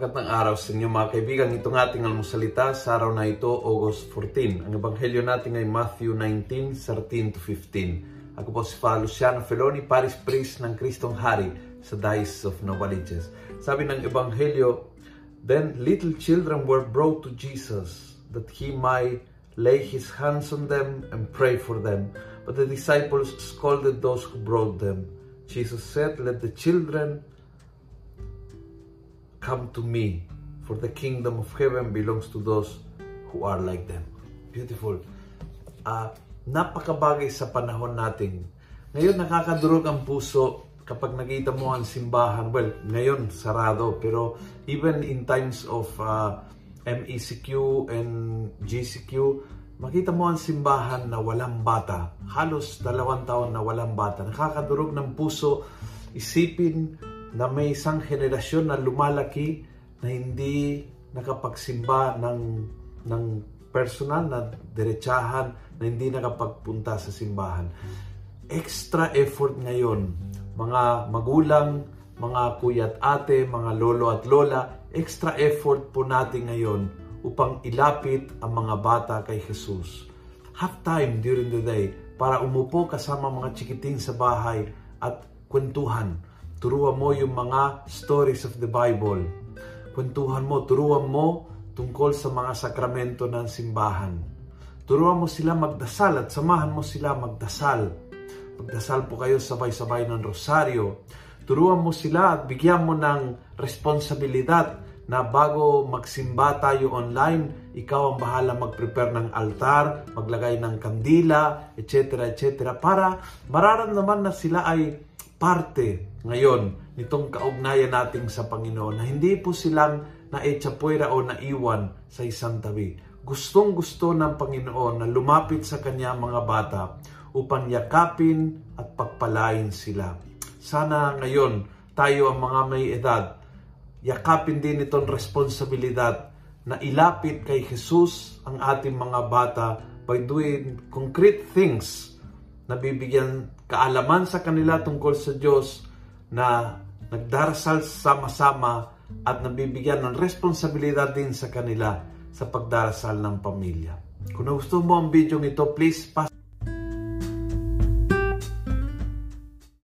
Magandang araw sa inyo mga kaibigan. Itong ating almusalita sa araw na ito, August 14. Ang ebanghelyo natin ay Matthew 19, 13 to 15. Ako po si Father Luciano Feloni, Paris Priest ng Kristong Hari sa Diocese of Novaliches. Sabi ng ebanghelyo, Then little children were brought to Jesus that he might lay his hands on them and pray for them. But the disciples scolded those who brought them. Jesus said, Let the children come to me, for the kingdom of heaven belongs to those who are like them. Beautiful. Uh, napakabagay sa panahon natin. Ngayon nakakadurog ang puso kapag nakita mo ang simbahan. Well, ngayon sarado, pero even in times of uh, MECQ and GCQ, makita mo ang simbahan na walang bata. Halos dalawang taon na walang bata. Nakakadurog ng puso isipin na may isang henerasyon na lumalaki na hindi nakapagsimba ng, ng personal na diretsahan na hindi nakapagpunta sa simbahan. Extra effort ngayon, mga magulang, mga kuya at ate, mga lolo at lola, extra effort po natin ngayon upang ilapit ang mga bata kay Jesus. Have time during the day para umupo kasama mga chikiting sa bahay at kwentuhan Turuan mo yung mga stories of the Bible. Kwentuhan mo, turuan mo tungkol sa mga sakramento ng simbahan. Turuan mo sila magdasal at samahan mo sila magdasal. Magdasal po kayo sabay-sabay ng rosaryo. Turuan mo sila at bigyan mo ng responsibilidad na bago magsimba tayo online, ikaw ang bahala mag-prepare ng altar, maglagay ng kandila, etc. etc. para mararamdaman na sila ay parte ngayon nitong kaugnayan nating sa Panginoon na hindi po silang naetsapuera o naiwan sa isang tabi. Gustong gusto ng Panginoon na lumapit sa kanya mga bata upang yakapin at pagpalain sila. Sana ngayon tayo ang mga may edad, yakapin din itong responsibilidad na ilapit kay Jesus ang ating mga bata by doing concrete things na bibigyan kaalaman sa kanila tungkol sa Diyos na nagdarasal sama-sama at nabibigyan ng responsibilidad din sa kanila sa pagdarasal ng pamilya. Kung gusto mo ang video nito, please pass